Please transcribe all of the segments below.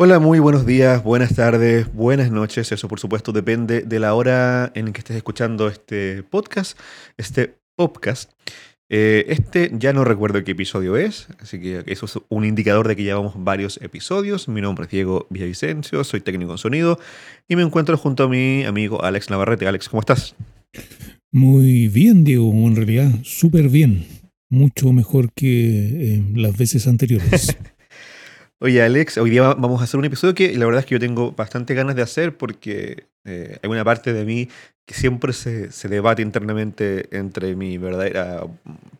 Hola, muy buenos días, buenas tardes, buenas noches. Eso por supuesto depende de la hora en que estés escuchando este podcast, este podcast. Eh, este ya no recuerdo qué episodio es, así que eso es un indicador de que llevamos varios episodios. Mi nombre es Diego Villavicencio, soy técnico en sonido y me encuentro junto a mi amigo Alex Navarrete. Alex, ¿cómo estás? Muy bien, Diego, en realidad súper bien, mucho mejor que eh, las veces anteriores. Oye, Alex, hoy día vamos a hacer un episodio que la verdad es que yo tengo bastante ganas de hacer porque eh, hay una parte de mí que siempre se, debate internamente entre mi verdadera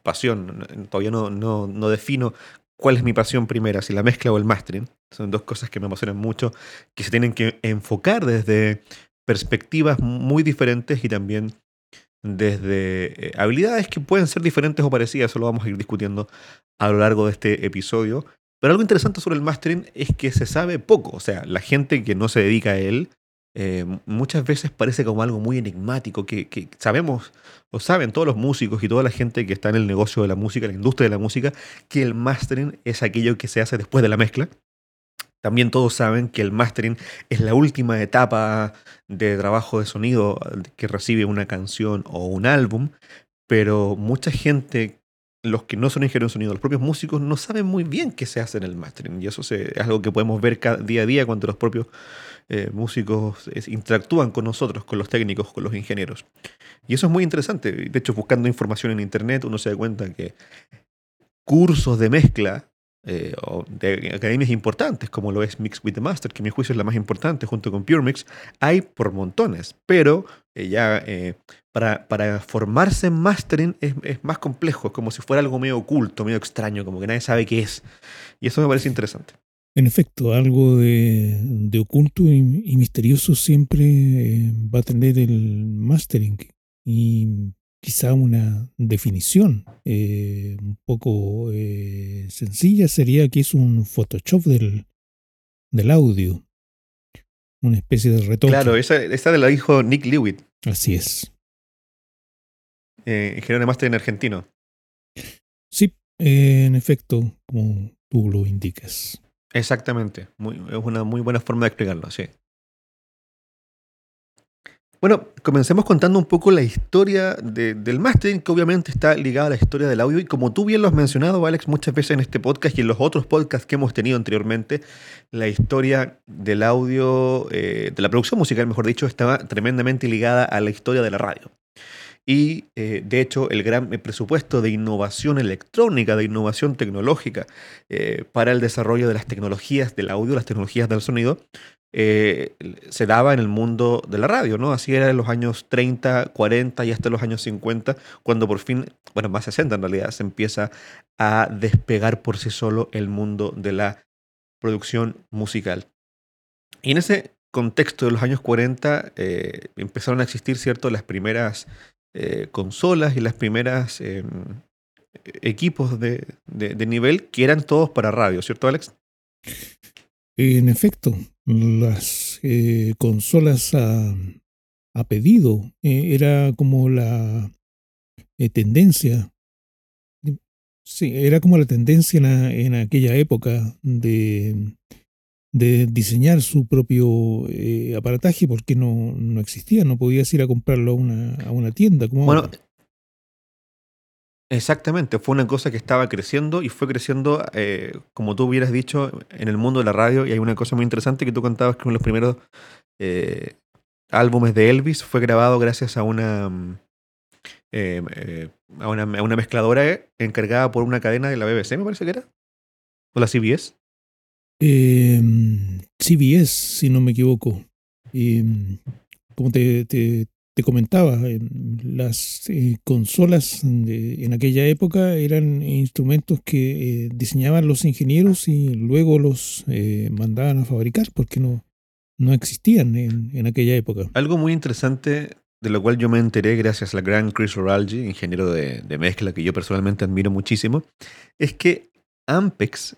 pasión. Todavía no, no, no, defino cuál es mi pasión primera, si la mezcla o el mastering. Son dos cosas que me emocionan mucho, que se tienen que enfocar desde perspectivas muy diferentes y también desde eh, habilidades que pueden ser diferentes o parecidas. Eso lo vamos a ir discutiendo a lo largo de este episodio. Pero algo interesante sobre el mastering es que se sabe poco. O sea, la gente que no se dedica a él eh, muchas veces parece como algo muy enigmático, que, sabemos, o saben todos los músicos y toda la gente que está en el negocio de la música, la industria de la música, que el mastering es aquello que se hace después de la mezcla. También todos saben que el mastering es la última etapa de trabajo de sonido que recibe una canción o un álbum, pero mucha gente los que no son ingenieros de sonido, los propios músicos, no saben muy bien qué se hace en el mastering. Y eso es algo que podemos ver día a día cuando los propios eh, músicos interactúan con nosotros, con los técnicos, con los ingenieros. Y eso es muy interesante. De hecho, buscando información en Internet, uno se da cuenta que cursos de mezcla eh, de academias importantes, como lo es Mix with the Master, que mi juicio es la más importante junto con PureMix, hay por montones, pero eh, ya eh, para, para, formarse en mastering es, más complejo, es como si fuera algo medio oculto, medio extraño, como que nadie sabe qué es. Y eso me parece interesante. En efecto, algo de, de oculto y, y, misterioso siempre va a tener el mastering. Y quizá una definición eh, un poco eh, sencilla sería que es un Photoshop del, del audio. Una especie de retoque. Claro, esa, esa la dijo Nick Lewitt. Así es. Eh, ingeniero de máster en argentino. Sí, en efecto, como tú lo indicas. Exactamente. Muy, es una muy buena forma de explicarlo, sí. Bueno, comencemos contando un poco la historia del mastering, que obviamente está ligada a la historia del audio. Y como tú bien lo has mencionado, Alex, muchas veces en este podcast y en los otros podcasts que hemos tenido anteriormente, la historia del audio, eh, de la producción musical, mejor dicho, estaba tremendamente ligada a la historia de la radio. Y eh, de hecho, el gran presupuesto de innovación electrónica, de innovación tecnológica eh, para el desarrollo de las tecnologías del audio, las tecnologías del sonido, eh, se daba en el mundo de la radio, ¿no? Así era en los años 30, 40 y hasta los años 50, cuando por fin, bueno, más 60 en realidad, se empieza a despegar por sí solo el mundo de la producción musical. Y en ese contexto de los años 40 eh, empezaron a existir, ¿cierto?, las primeras eh, consolas y las primeras em, equipos de, de nivel que eran todos para radio, ¿cierto, Alex? En efecto, las eh, consolas a, pedido eh, era como la tendencia. Sí, era como la tendencia en, aquella época de, de, diseñar su propio aparataje porque no, no existía, no podías ir a comprarlo a una, a una tienda. Como bueno, Exactamente, fue una cosa que estaba creciendo y fue creciendo, eh, como tú hubieras dicho, en el mundo de la radio. Y hay una cosa muy interesante que tú contabas que uno de los primeros eh, álbumes de Elvis fue grabado gracias a una, eh, a una, a una mezcladora encargada por una cadena de la BBC, me parece que era. ¿O la CBS? Em, CBS, si no me equivoco. Em, como te, comentaba, las eh, consolas en aquella época eran instrumentos que eh, diseñaban los ingenieros y luego los eh, mandaban a fabricar porque no, no existían en, aquella época. Algo muy interesante de lo cual yo me enteré gracias al gran Chris Oralgi, ingeniero de mezcla que yo personalmente admiro muchísimo, es que Ampex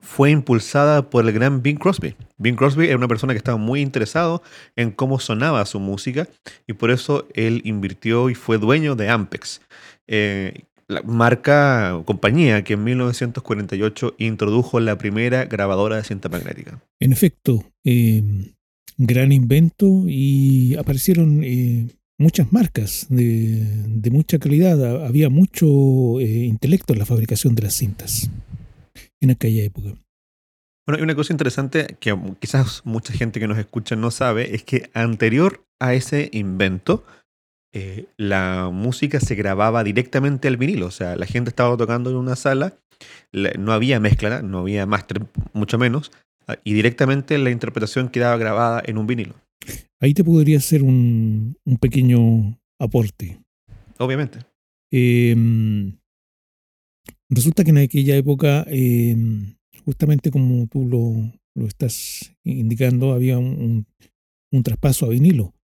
fue impulsada por el gran Bing Crosby. Bing Crosby era una persona que estaba muy interesado en cómo sonaba su música y por eso él invirtió y fue dueño de Ampex. Eh, la marca compañía que en 1948 introdujo la primera grabadora de cinta magnética. En efecto, eh, gran invento y aparecieron eh, muchas marcas de, mucha calidad. Había mucho intelecto en la fabricación de las cintas en aquella época. Bueno, y una cosa interesante que quizás mucha gente que nos escucha no sabe es que anterior a ese invento, eh, la música se grababa directamente al vinilo. O sea, la gente estaba tocando en una sala, no había mezcla, no había máster, mucho menos, ah, y directamente la interpretación quedaba grabada en un vinilo. Ahí te podría hacer un, un pequeño aporte. Obviamente. Eh, resulta que en aquella época, eh, justamente como tú lo, lo, estás indicando, había un, un traspaso a vinilo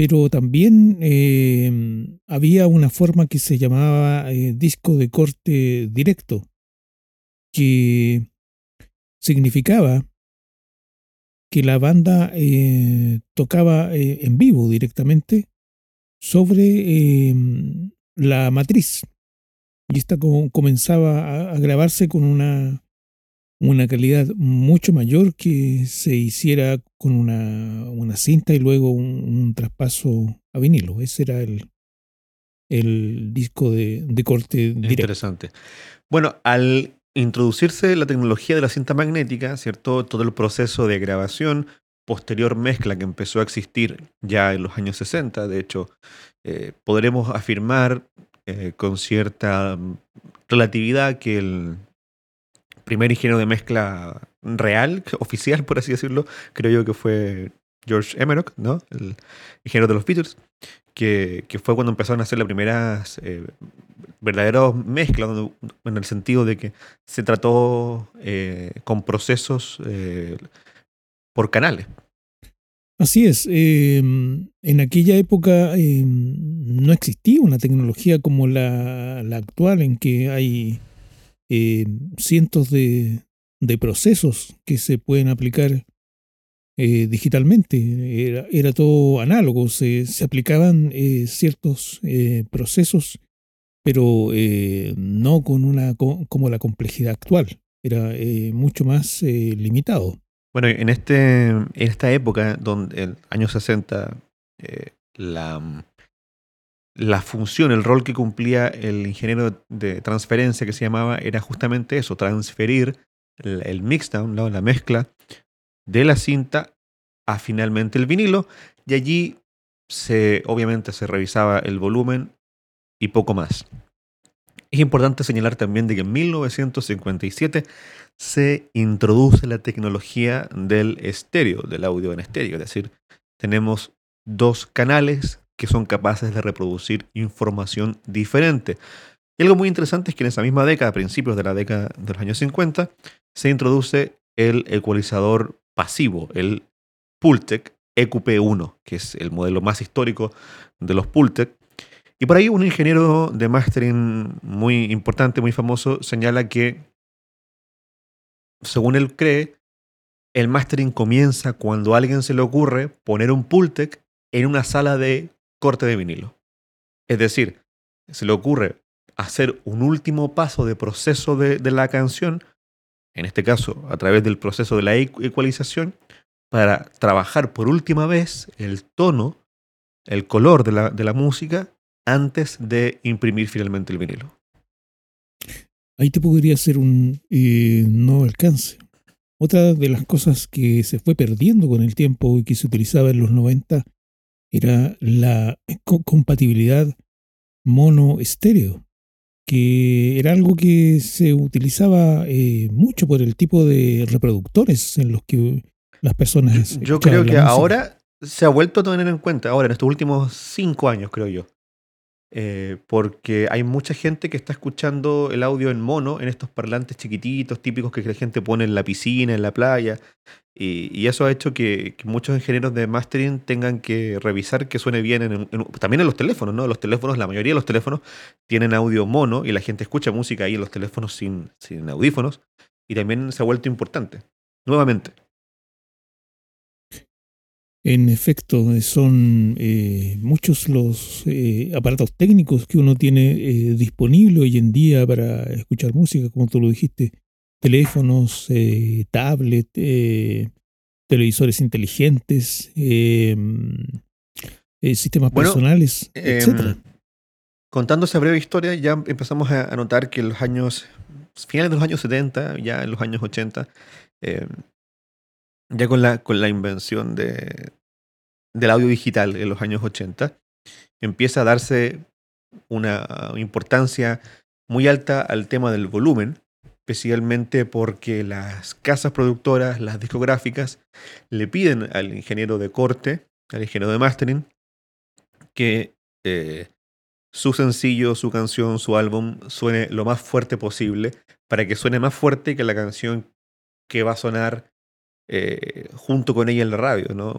pero también eh, había una forma que se llamaba eh, disco de corte directo, que significaba que la banda eh, tocaba eh, en vivo directamente sobre em, la matriz. Y esta comenzaba a, grabarse con una una calidad mucho mayor que se hiciera con una, una cinta y luego un, un, traspaso a vinilo. Ese era el, el disco de, de corte directo. Interesante. Bueno, al introducirse la tecnología de la cinta magnética, ¿cierto? Todo el proceso de grabación, posterior mezcla que empezó a existir ya en los años 60, de hecho, eh, podremos afirmar eh, con cierta relatividad que el primer ingeniero de mezcla real, oficial, por así decirlo, creo yo que fue George Emerich, ¿no? El ingeniero de los Beatles, que, que fue cuando empezaron a hacer las primeras eh, verdaderas mezclas, en el sentido de que se trató eh, con procesos por canales. Así es. Eh, en aquella época eh, no existía una tecnología como la, actual, en que hay eh, cientos de, de, procesos que se pueden aplicar eh, digitalmente. Era, era, todo análogo, se, se aplicaban eh, ciertos procesos, pero no con una como la complejidad actual. Era mucho más limitado. Bueno, en, este, en esta época, donde el año 60, la la función, el rol que cumplía el ingeniero de transferencia que se llamaba era justamente eso, transferir el, el mixdown, ¿no? la mezcla de la cinta a finalmente el vinilo y allí se obviamente se revisaba el volumen y poco más. Es importante señalar también de que en 1957 se introduce la tecnología del estéreo, del audio en estéreo, es decir, tenemos dos canales que son capaces de reproducir información diferente. Y algo muy interesante es que en esa misma década, a principios de la década de los años 50, se introduce el ecualizador pasivo, el Pultec EQP1, que es el modelo más histórico de los Pultec. Y por ahí un ingeniero de mastering muy importante, muy famoso, señala que, según él cree, el mastering comienza cuando a alguien se le ocurre poner un Pultec en una sala de corte de vinilo. Es decir, se le ocurre hacer un último paso de proceso de, de la canción, en este caso a través del proceso de la ecualización, para trabajar por última vez el tono, el color de la, de la música antes de imprimir finalmente el vinilo. Ahí te podría ser un eh, no alcance. Otra de las cosas que se fue perdiendo con el tiempo y que se utilizaba en los 90 era la co compatibilidad mono-estéreo, que era algo que se utilizaba eh, mucho por el tipo de reproductores en los que las personas... Yo, yo creo que música. ahora se ha vuelto a tener en cuenta, ahora en estos últimos cinco años creo yo. Eh, porque hay mucha gente que está escuchando el audio en mono en estos parlantes chiquititos, típicos que la gente pone en la piscina, en la playa, y, y eso ha hecho que, muchos ingenieros de mastering tengan que revisar que suene bien en, en, también en los teléfonos, ¿no? Los teléfonos, la mayoría de los teléfonos tienen audio mono y la gente escucha música ahí en los teléfonos sin, sin audífonos, y también se ha vuelto importante. Nuevamente, En efecto, son eh, muchos los eh, aparatos técnicos que uno tiene eh, disponible hoy en día para escuchar música, como tú lo dijiste, teléfonos, tablet, televisores inteligentes, sistemas personales, em, etc. contando esa breve historia, ya empezamos a notar que en los años, finales de los años 70, ya en los años 80, ya con la, con la invención de, del audio digital en los años 80, empieza a darse una importancia muy alta al tema del volumen, especialmente porque las casas productoras, las discográficas, le piden al ingeniero de corte, al ingeniero de mastering, que eh, su sencillo, su canción, su álbum suene lo más fuerte posible, para que suene más fuerte que la canción que va a sonar eh, junto con ella en la radio, ¿no?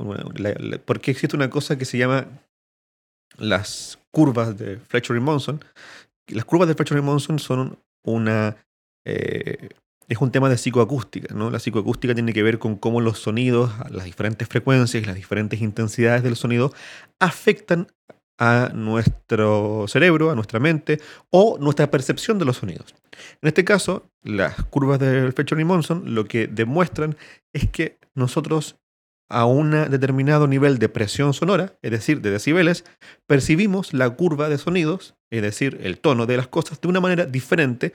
porque existe una cosa que se llama las curvas de Fletcher y Monson. Las curvas de Fletcher y Monson son una... Eh, es un tema de psicoacústica, ¿no? La psicoacústica tiene que ver con cómo los sonidos, las diferentes frecuencias, las diferentes intensidades del sonido afectan a nuestro cerebro, a nuestra mente o nuestra percepción de los sonidos. En este caso, las curvas del Fletcher y Monson lo que demuestran es que nosotros a un determinado nivel de presión sonora, es decir, de decibeles, percibimos la curva de sonidos, es decir, el tono de las cosas, de una manera diferente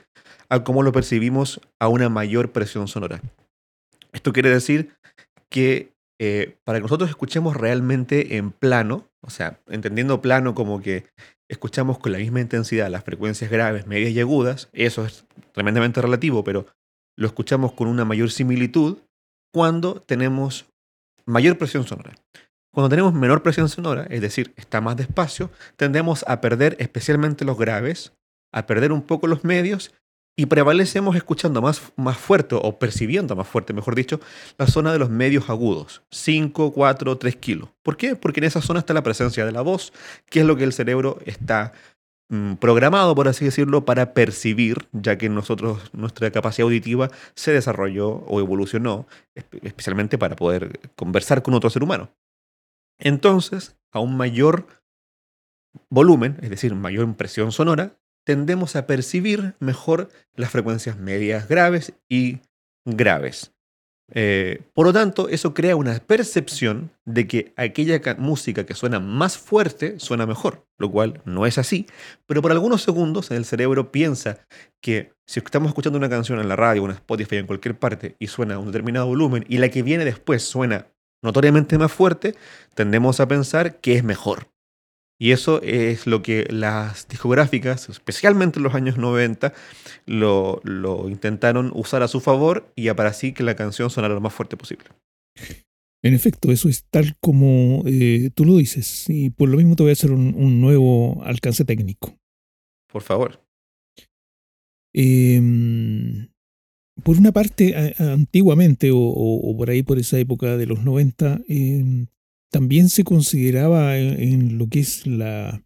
a como lo percibimos a una mayor presión sonora. Esto quiere decir que eh, para que nosotros escuchemos realmente en plano, o sea, entendiendo plano como que escuchamos con la misma intensidad las frecuencias graves, medias y agudas, eso es tremendamente relativo, pero lo escuchamos con una mayor similitud cuando tenemos mayor presión sonora. Cuando tenemos menor presión sonora, es decir, está más despacio, tendemos a perder especialmente los graves, a perder un poco los medios y prevalecemos escuchando más, más fuerte o percibiendo más fuerte, mejor dicho, la zona de los medios agudos, 5, 4, 3 kilos. ¿Por qué? Porque en esa zona está la presencia de la voz, que es lo que el cerebro está mm, programado, por así decirlo, para percibir, ya que nosotros, nuestra capacidad auditiva se desarrolló o evolucionó, especialmente para poder conversar con otro ser humano. Entonces, a un mayor volumen, es decir, mayor impresión sonora, tendemos a percibir mejor las frecuencias medias graves y graves. Eh, por lo tanto, eso crea una percepción de que aquella música que suena más fuerte suena mejor, lo cual no es así, pero por algunos segundos el cerebro piensa que si estamos escuchando una canción en la radio, en Spotify, en cualquier parte, y suena a un determinado volumen, y la que viene después suena notoriamente más fuerte, tendemos a pensar que es mejor. Y eso es lo que las discográficas, especialmente en los años 90, lo, intentaron usar a su favor y para así que la canción sonara lo más fuerte posible. En efecto, eso es tal como eh, tú lo dices. Y por lo mismo te voy a hacer un, nuevo alcance técnico. Por favor. Em, por una parte, antiguamente, o, por ahí por esa época de los 90, también se consideraba en, lo que es la,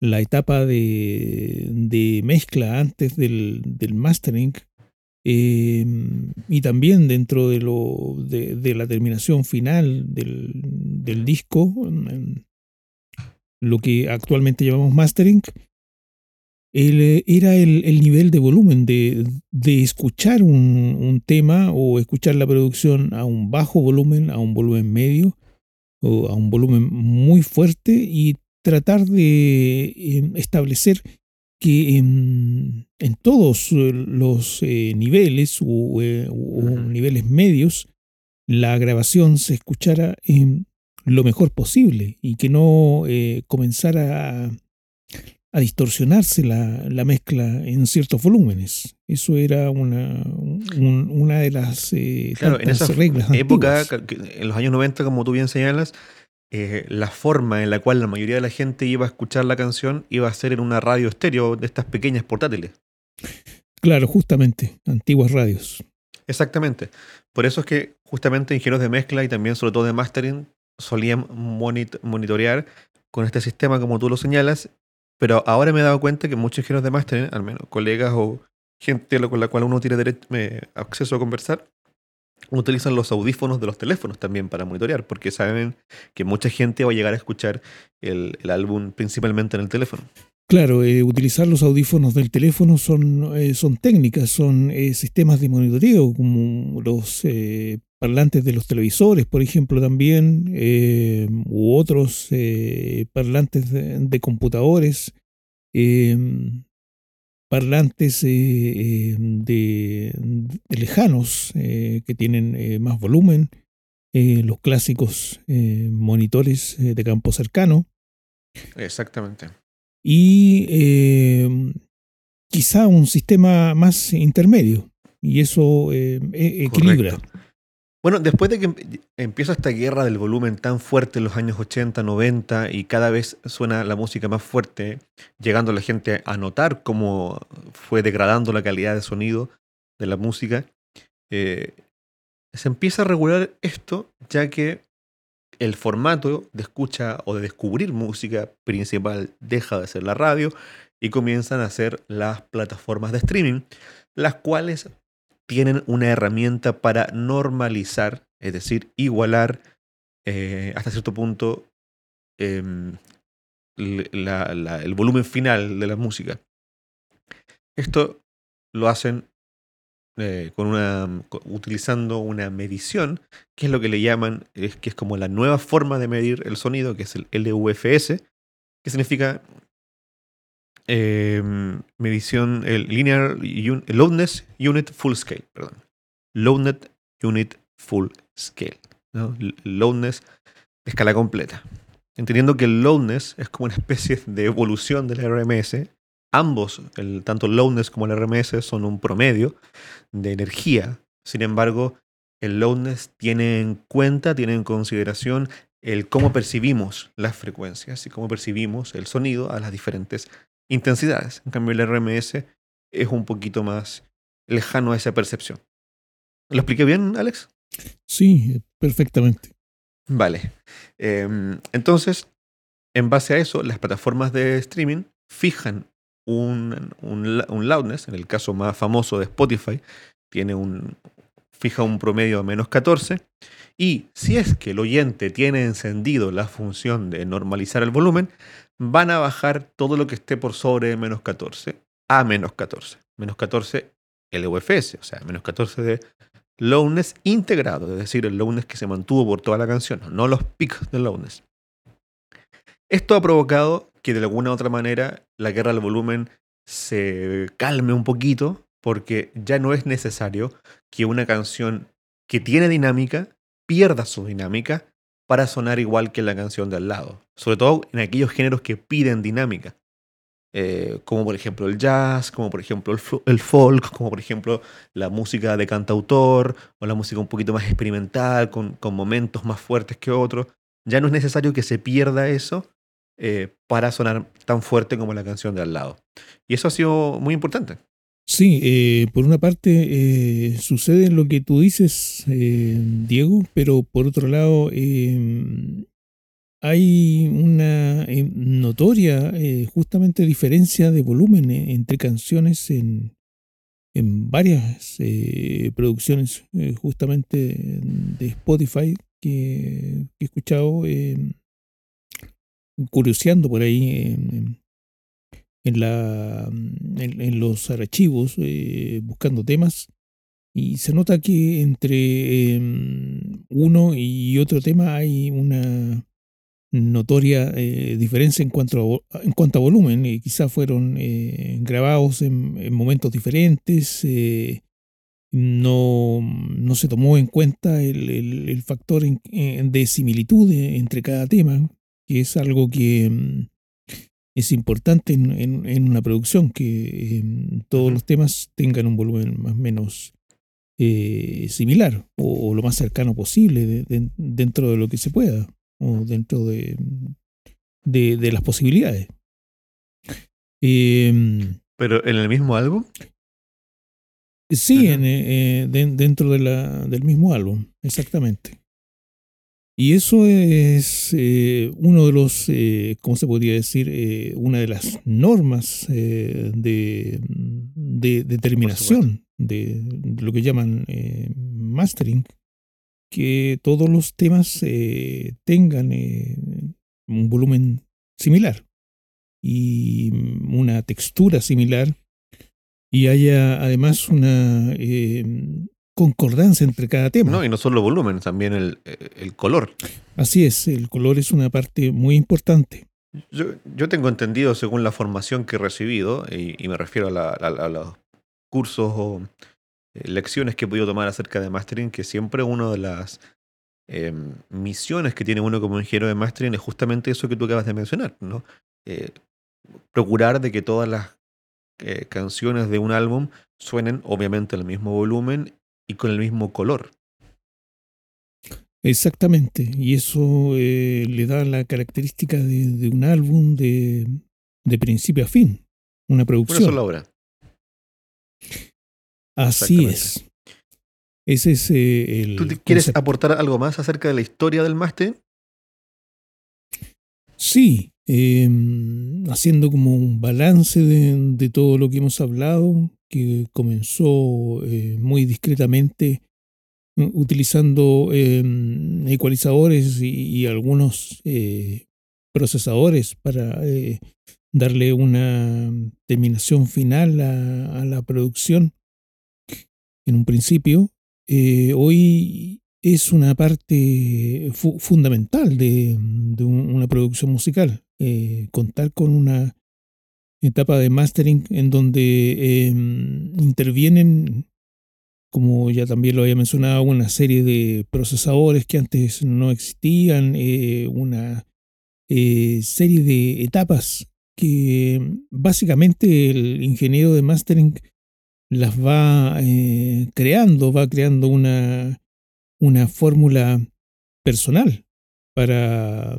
la etapa de, mezcla antes del, mastering em, y también dentro de, lo, de, la terminación final del, disco, lo que actualmente llamamos mastering, era el, nivel de volumen de, escuchar un, tema o escuchar la producción a un bajo volumen, a un volumen medio a un volumen muy fuerte y tratar de em, establecer que en, todos los eh, niveles o, eh, niveles medios la grabación se escuchara lo mejor posible y que no eh, comenzara a, a distorsionarse la, la, mezcla en ciertos volúmenes. Eso era una, una de las eh, claro, en esa reglas. época, en los años 90, como tú bien señalas, eh, la forma en la cual la mayoría de la gente iba a escuchar la canción iba a ser en una radio estéreo de estas pequeñas portátiles. Claro, justamente, antiguas radios. Exactamente. Por eso es que justamente ingenieros de mezcla y también sobre todo de mastering solían monitorear con este sistema como tú lo señalas pero ahora me he dado cuenta que muchos ingenieros de máster, al menos colegas o gente con la cual uno tiene derecho, acceso a conversar, utilizan los audífonos de los teléfonos también para monitorear, porque saben que mucha gente va a llegar a escuchar el, álbum principalmente en el teléfono. Claro, eh, utilizar los audífonos del teléfono son, eh, son técnicas, son eh, sistemas de monitoreo, como los parlantes de los televisores, por ejemplo, también, u otros parlantes de computadores parlantes eh, eh, de, lejanos eh, que tienen más volumen, los clásicos monitores de campo cercano. Exactamente. Y quizá un sistema más intermedio, y eso e, equilibra. Bueno, después de que empieza esta guerra del volumen tan fuerte en los años 80, 90 y cada vez suena la música más fuerte, llegando la gente a notar cómo fue degradando la calidad de sonido de la música, eh, se empieza a regular esto ya que el formato de escucha o de descubrir música principal deja de ser la radio y comienzan a ser las plataformas de streaming, las cuales tienen una herramienta para normalizar, es decir, igualar eh, hasta cierto punto em, el volumen final de la música. Esto lo hacen eh, con una, utilizando una medición, que es lo que le llaman, que es como la nueva forma de medir el sonido, que es el LUFS, que significa Em, medición, el Linear Loudness Unit Full Scale, perdón. Loudness Unit Full Scale. ¿no? Loudness de escala completa. Entendiendo que el loudness es como una especie de evolución del RMS. Ambos, tanto el loudness como el RMS, son un promedio de energía. Sin embargo, el loudness tiene en cuenta, tiene en consideración el cómo percibimos las frecuencias y cómo percibimos el sonido a las diferentes intensidades. En cambio, el RMS es un poquito más lejano a esa percepción. ¿Lo expliqué bien, Alex? Sí, perfectamente. Vale. Em, entonces, en base a eso, las plataformas de streaming fijan un, un, loudness, en el caso más famoso de Spotify, tiene un, fija un promedio de menos 14. Y si es que el oyente tiene encendido la función de normalizar el volumen, van a bajar todo lo que esté por sobre menos 14 a menos 14. Menos 14 LUFS, o sea, menos 14 de lowness integrado, es decir, el lowness que se mantuvo por toda la canción, no los picos de lowness. Esto ha provocado que de alguna u otra manera la guerra del volumen se calme un poquito, porque ya no es necesario que una canción que tiene dinámica pierda su dinámica para sonar igual que la canción de al lado. Sobre todo en aquellos géneros que piden dinámica. Eh, como por ejemplo el jazz, como por ejemplo el, folk, como por ejemplo la música de cantautor o la música un poquito más experimental, con, momentos más fuertes que otros. Ya no es necesario que se pierda eso eh, para sonar tan fuerte como la canción de al lado. Y eso ha sido muy importante. Sí, eh, por una parte eh, sucede lo que tú dices, eh, Diego, pero por otro lado em, hay una em, notoria justamente diferencia de volumen entre canciones en, en varias producciones justamente de Spotify que, he escuchado em, curioseando por ahí en, la, en, los archivos eh, buscando temas y se nota que entre em, uno y otro tema hay una notoria eh, diferencia en cuanto a, en cuanto a volumen. y quizás fueron eh, grabados en, momentos diferentes. no, no se tomó en cuenta el, el, factor de similitud entre cada tema, que es algo que em, es importante en, una producción que em, todos los temas tengan un volumen más o menos eh, similar o, lo más cercano posible dentro de lo que se pueda o dentro de, de, las posibilidades. Em, ¿Pero en el mismo álbum? Sí, en, eh, dentro de la, del mismo álbum, exactamente. Y eso es eh, uno de los, eh, ¿cómo se podría decir? Eh, una de las normas de, determinación de, lo que llaman mastering que todos los temas eh, tengan eh, un volumen similar y una textura similar y haya además una concordancia entre cada tema. No, y no solo volumen, también el, el, color. Así es, el color es una parte muy importante. Yo, yo tengo entendido, según la formación que he recibido, y, me refiero a, los cursos o eh, lecciones que he podido tomar acerca de mastering, que siempre una de las em, misiones que tiene uno como ingeniero de mastering es justamente eso que tú acabas de mencionar, ¿no? Eh, procurar de que todas las eh, canciones de un álbum suenen obviamente al mismo volumen y con el mismo color. Exactamente, y eso eh, le da la característica de, un álbum de, de, principio a fin, una producción. Una sola obra. Así es. Ese es eh, el. ¿Tú quieres aportar algo más acerca de la historia del máster? Sí, em, haciendo como un balance de, de, todo lo que hemos hablado, que comenzó eh, muy discretamente utilizando em, ecualizadores y, algunos eh, procesadores para eh, darle una terminación final a, la producción en un principio. Hoy es una parte fundamental de, una producción musical, contar con una etapa de mastering en donde em, intervienen como ya también lo había mencionado, una serie de procesadores que antes no existían, eh, una eh, serie de etapas que básicamente el ingeniero de mastering las va eh, creando, va creando una, una fórmula personal para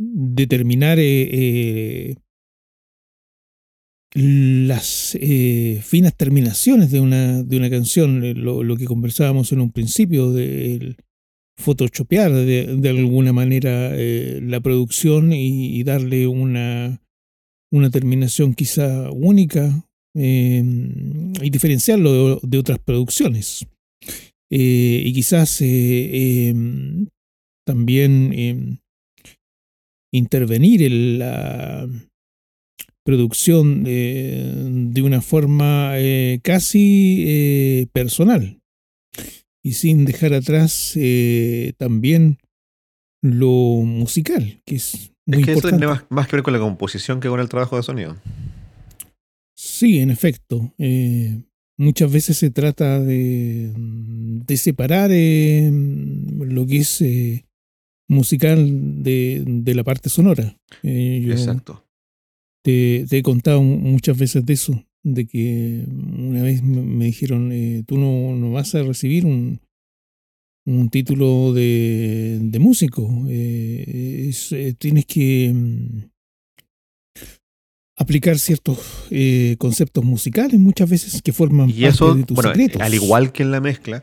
determinar las eh, finas terminaciones de una, de una canción, eh, lo, que conversábamos en un principio, del photoshopear de, de alguna manera eh, la producción y, darle una, una terminación quizá única em, y diferenciarlo de, otras producciones. y quizás em, también em, intervenir en la producción de una forma eh, casi eh, personal y sin dejar atrás eh, también lo musical, que es muy es que importante. Eso tiene más, que ver con la composición que con el trabajo de sonido. Sí, en efecto. muchas veces se trata de, de separar lo que es musical de, de, la parte sonora. Exacto. Te, he contado muchas veces de eso, de que una vez me dijeron, eh, tú no, no, vas a recibir un, un título de, de músico, eh, eh, tienes que mm, aplicar ciertos conceptos musicales muchas veces que forman y parte de tus bueno, Al igual que en la mezcla,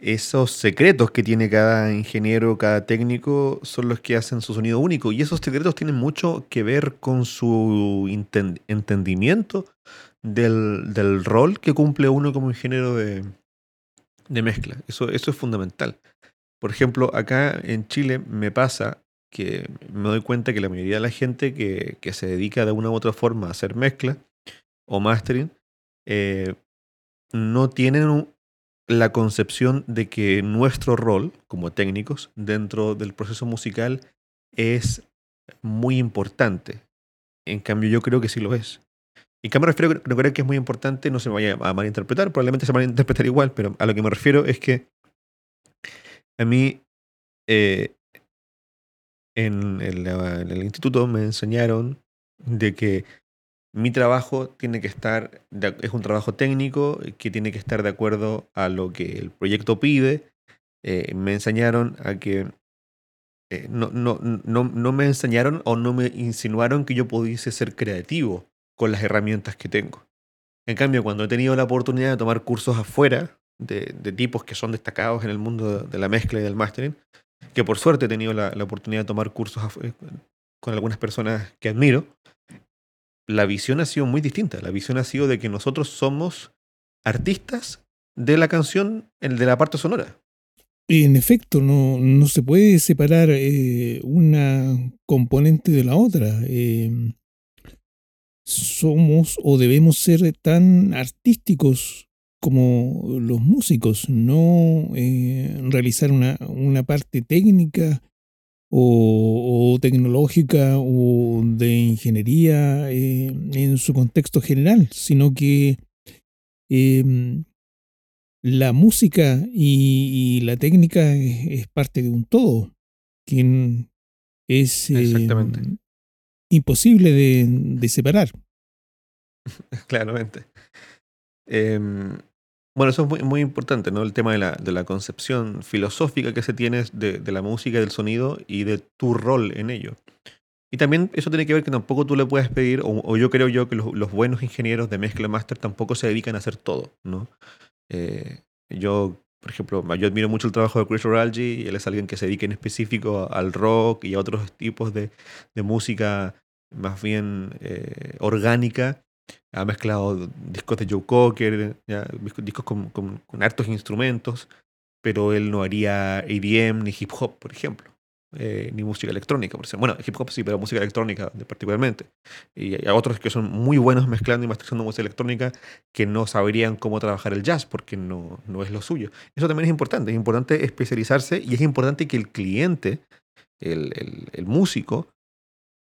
esos secretos que tiene cada ingeniero, cada técnico, son los que hacen su sonido único. Y esos secretos tienen mucho que ver con su entendimiento del, rol que cumple uno como ingeniero de, mezcla. Eso, es fundamental. Por ejemplo, acá en Chile me pasa que me doy cuenta que la mayoría de la gente que, se dedica de una u otra forma a hacer mezcla o mastering, eh, no tienen un, la concepción de que nuestro rol como técnicos dentro del proceso musical es muy importante. En cambio, yo creo que sí lo es. Y que me refiero, creo que es muy importante, no se me vaya a malinterpretar, probablemente se va a interpretar igual, pero a lo que me refiero es que a mí eh, en, en el instituto me enseñaron de que mi trabajo tiene que estar, es un trabajo técnico que tiene que estar de acuerdo a lo que el proyecto pide. Eh, me enseñaron a que eh, no, no, no, no, me enseñaron o no me insinuaron que yo pudiese ser creativo con las herramientas que tengo. En cambio, cuando he tenido la oportunidad de tomar cursos afuera de, de tipos que son destacados en el mundo de la mezcla y del mastering, que por suerte he tenido la, la oportunidad de tomar cursos con algunas personas que admiro, la visión ha sido muy distinta. La visión ha sido de que nosotros somos artistas de la canción, el de la parte sonora. En efecto, no, no se puede separar eh, una componente de la otra. Em, somos o debemos ser tan artísticos como los músicos, no eh, realizar una, una, parte técnica o, tecnológica o de ingeniería eh, en su contexto general, sino que em, la música y, la técnica es, parte de un todo, que es em, imposible de, separar. Claramente. Em, bueno, eso es muy, importante, ¿no? El tema de la, de la concepción filosófica que se tiene de, de, la música del sonido y de tu rol en ello. Y también eso tiene que ver que tampoco tú le puedes pedir, o, yo creo yo que los, buenos ingenieros de mezcla master tampoco se dedican a hacer todo, ¿no? Eh, yo, por ejemplo, yo admiro mucho el trabajo de Chris Oralgi él es alguien que se dedica en específico al rock y a otros tipos de, de música más bien eh, orgánica ha mezclado discos de Joe Cocker, discos con, con, hartos instrumentos, pero él no haría EDM ni hip hop, por ejemplo. Eh, ni música electrónica, por ejemplo. Bueno, hip hop sí, pero música electrónica particularmente. Y hay otros que son muy buenos mezclando y masterizando música electrónica que no sabrían cómo trabajar el jazz porque no, no es lo suyo. Eso también es importante. Es importante especializarse y es importante que el cliente, el, el, el músico,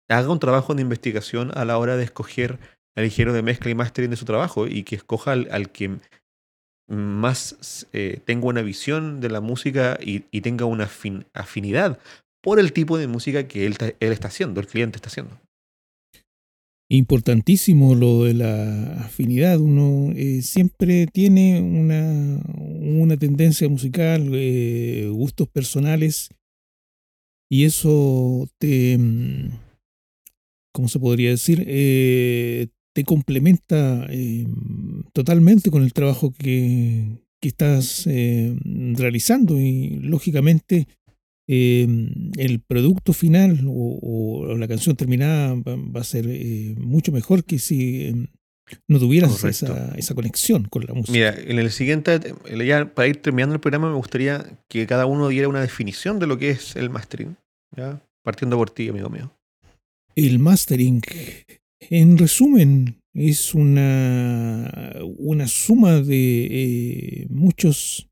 haga un trabajo de investigación a la hora de escoger al de mezcla y mastering de su trabajo y que escoja al, que más eh, tenga una visión de la música y, tenga una afinidad por el tipo de música que él, está haciendo, el cliente está haciendo. Importantísimo lo de la afinidad. Uno eh, siempre tiene una, una tendencia musical, eh, gustos personales, y eso te, mm, ¿cómo se podría decir? Te complementa eh, totalmente con el trabajo que, estás eh, realizando y lógicamente eh, el producto final o, la canción terminada va, a ser mucho mejor que si no tuvieras esa, esa, conexión con la música. Mira, en el siguiente, ya para ir terminando el programa, me gustaría que cada uno diera una definición de lo que es el mastering, ¿ya? partiendo por ti, amigo mío. El mastering en resumen, es una, una suma de eh, muchos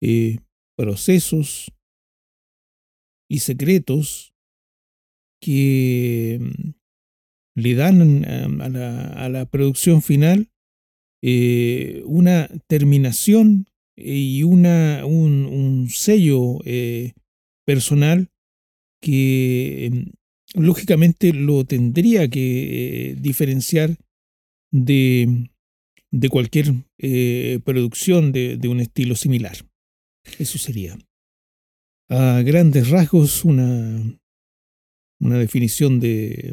eh, procesos y secretos que mm, le dan a, la, producción final eh, una terminación y una, un sello personal que mm, lógicamente lo tendría que eh, diferenciar de, de cualquier eh, producción de, un estilo similar. Eso sería. A grandes rasgos, una, una definición de,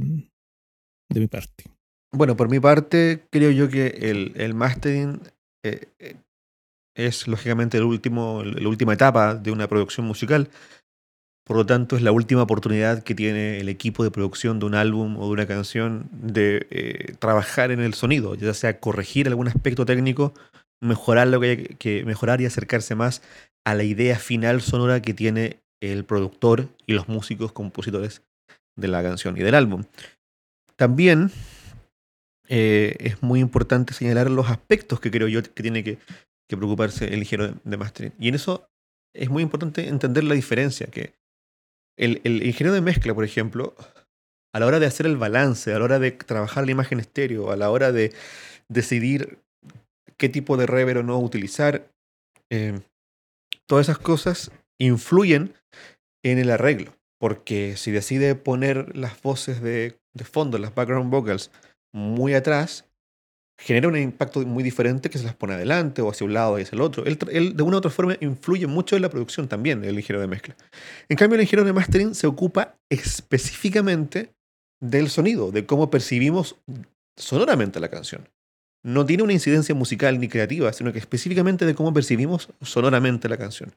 de mi parte. Bueno, por mi parte, creo yo que el, el mastering eh, es lógicamente el último, la última etapa de una producción musical por lo tanto, es la última oportunidad que tiene el equipo de producción de un álbum o de una canción de eh, trabajar en el sonido, ya sea corregir algún aspecto técnico, mejorar lo que hay que mejorar y acercarse más a la idea final sonora que tiene el productor y los músicos compositores de la canción y del álbum. También eh, es muy importante señalar los aspectos que creo yo que tiene que, preocuparse el ingeniero de mastering. Y en eso es muy importante entender la diferencia, que el, ingeniero de mezcla, por ejemplo, a la hora de hacer el balance, a la hora de trabajar la imagen estéreo, a la hora de decidir qué tipo de reverb o no utilizar, eh, todas esas cosas influyen en el arreglo. Porque si decide poner las voces de, de fondo, las background vocals, muy atrás, genera un impacto muy diferente que se las pone adelante o hacia un lado y hacia el otro. Él, de una u otra forma influye mucho en la producción también, el ingeniero de mezcla. En cambio, el ingeniero de mastering se ocupa específicamente del sonido, de cómo percibimos sonoramente la canción. No tiene una incidencia musical ni creativa, sino que específicamente de cómo percibimos sonoramente la canción.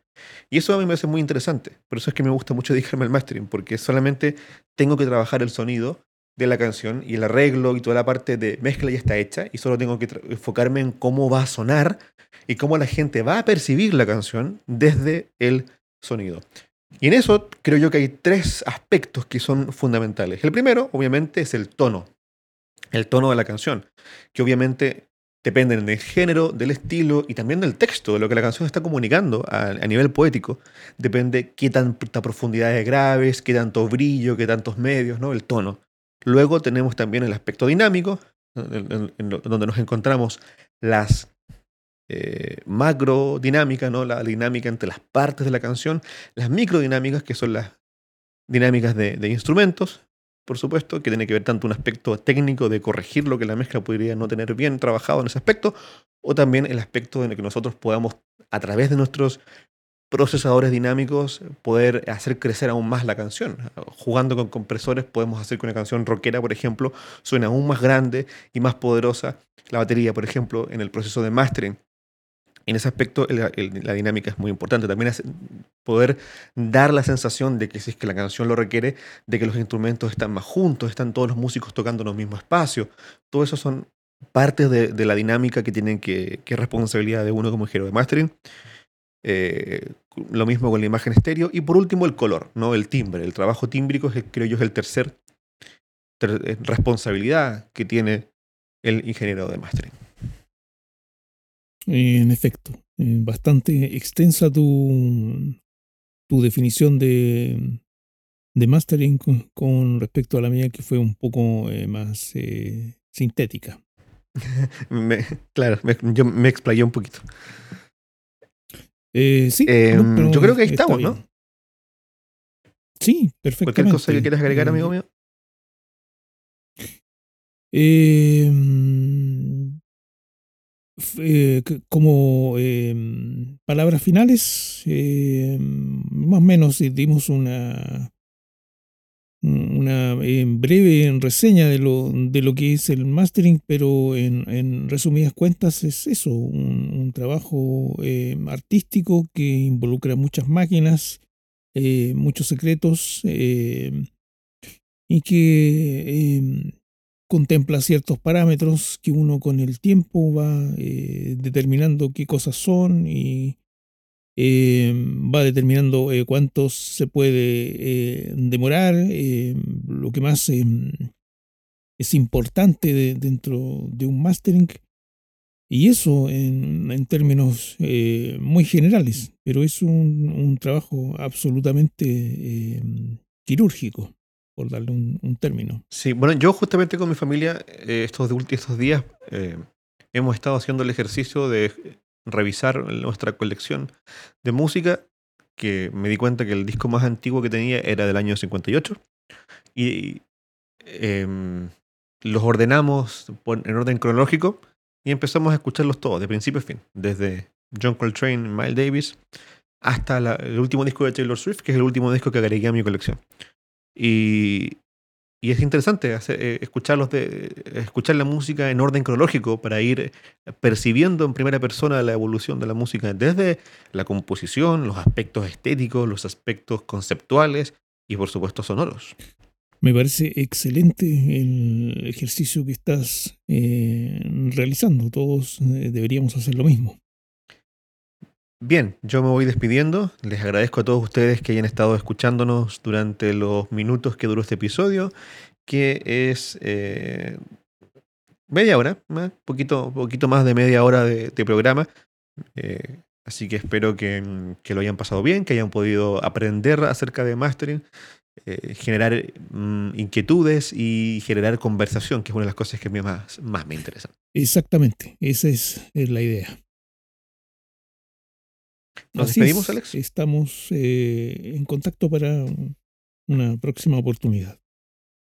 Y eso a mí me parece muy interesante. Por eso es que me gusta mucho dedicarme al mastering, porque solamente tengo que trabajar el sonido de la canción y el arreglo y toda la parte de mezcla ya está hecha y solo tengo que enfocarme en cómo va a sonar y cómo la gente va a percibir la canción desde el sonido. Y en eso creo yo que hay tres aspectos que son fundamentales. El primero, obviamente, es el tono. El tono de la canción, que obviamente dependen del género, del estilo y también del texto, de lo que la canción está comunicando a, nivel poético. Depende qué tanta profundidad de graves, qué tanto brillo, qué tantos medios, ¿no? El tono. Luego tenemos también el aspecto dinámico, donde nos encontramos las eh, macro dinámica, ¿no? la dinámica entre las partes de la canción, las microdinámicas, que son las dinámicas de, de instrumentos, por supuesto, que tiene que ver tanto un aspecto técnico de corregir lo que la mezcla podría no tener bien trabajado en ese aspecto, o también el aspecto en el que nosotros podamos, a través de nuestros procesadores dinámicos, poder hacer crecer aún más la canción. Jugando con compresores podemos hacer que una canción rockera, por ejemplo, suene aún más grande y más poderosa. La batería, por ejemplo, en el proceso de mastering en ese aspecto la dinámica es muy importante. También poder dar la sensación de que si es que la canción lo requiere, de que los instrumentos están más juntos, están todos los músicos tocando en el mismo espacio. Todo eso son partes de, la dinámica que tienen que, que responsabilidad de uno como ingeniero de mastering. Eh, lo mismo con la imagen estéreo. Y por último, el color, ¿no? el timbre. El trabajo tímbrico es, creo yo, es el tercer eh, responsabilidad que tiene el ingeniero de mastering. En efecto, eh, bastante extensa tu, tu definición de, de mastering con, respecto a la mía, que fue un poco eh, más eh, sintética. claro, yo me explayé un poquito. Sí, em, yo creo que ahí estamos, ¿no? Sí, perfectamente. ¿Cualquier cosa que quieras agregar, amigo mío? Eh, eh, como em, palabras finales, em, más o menos dimos una, una em, breve reseña de lo, de lo que es el mastering, pero en, resumidas cuentas es eso, un, trabajo artístico que involucra muchas máquinas, eh, muchos secretos y que contempla ciertos parámetros que uno con el tiempo va eh, determinando qué cosas son y eh, va determinando eh, cuántos se puede demorar, lo que más es importante dentro de un mastering. Y eso en, términos muy generales, pero es un trabajo absolutamente quirúrgico por darle un, término. Sí, bueno, yo justamente con mi familia eh, estos, estos días eh, hemos estado haciendo el ejercicio de revisar nuestra colección de música, que me di cuenta que el disco más antiguo que tenía era del año 58, y em, los ordenamos en orden cronológico y empezamos a escucharlos todos, de principio a fin, desde John Coltrane, Miles Davis, hasta el último disco de Taylor Swift, que es el último disco que agregué a mi colección. Y, es interesante eh, escucharlos de, escuchar la música en orden cronológico para ir percibiendo en primera persona la evolución de la música desde la composición, los aspectos estéticos, los aspectos conceptuales y por supuesto sonoros. Me parece excelente el ejercicio que estás eh, realizando. Todos eh, deberíamos hacer lo mismo. Bien, yo me voy despidiendo. Les agradezco a todos ustedes que hayan estado escuchándonos durante los minutos que duró este episodio, que es eh, media hora, un poquito, poquito más de media hora de, programa. Eh, así que espero que, lo hayan pasado bien, que hayan podido aprender acerca de mastering, eh, generar mm, inquietudes y generar conversación, que es una de las cosas que a mí más, más me interesan. Exactamente, esa es la idea. ¿Nos despedimos, Alex? Estamos eh, en contacto para una próxima oportunidad.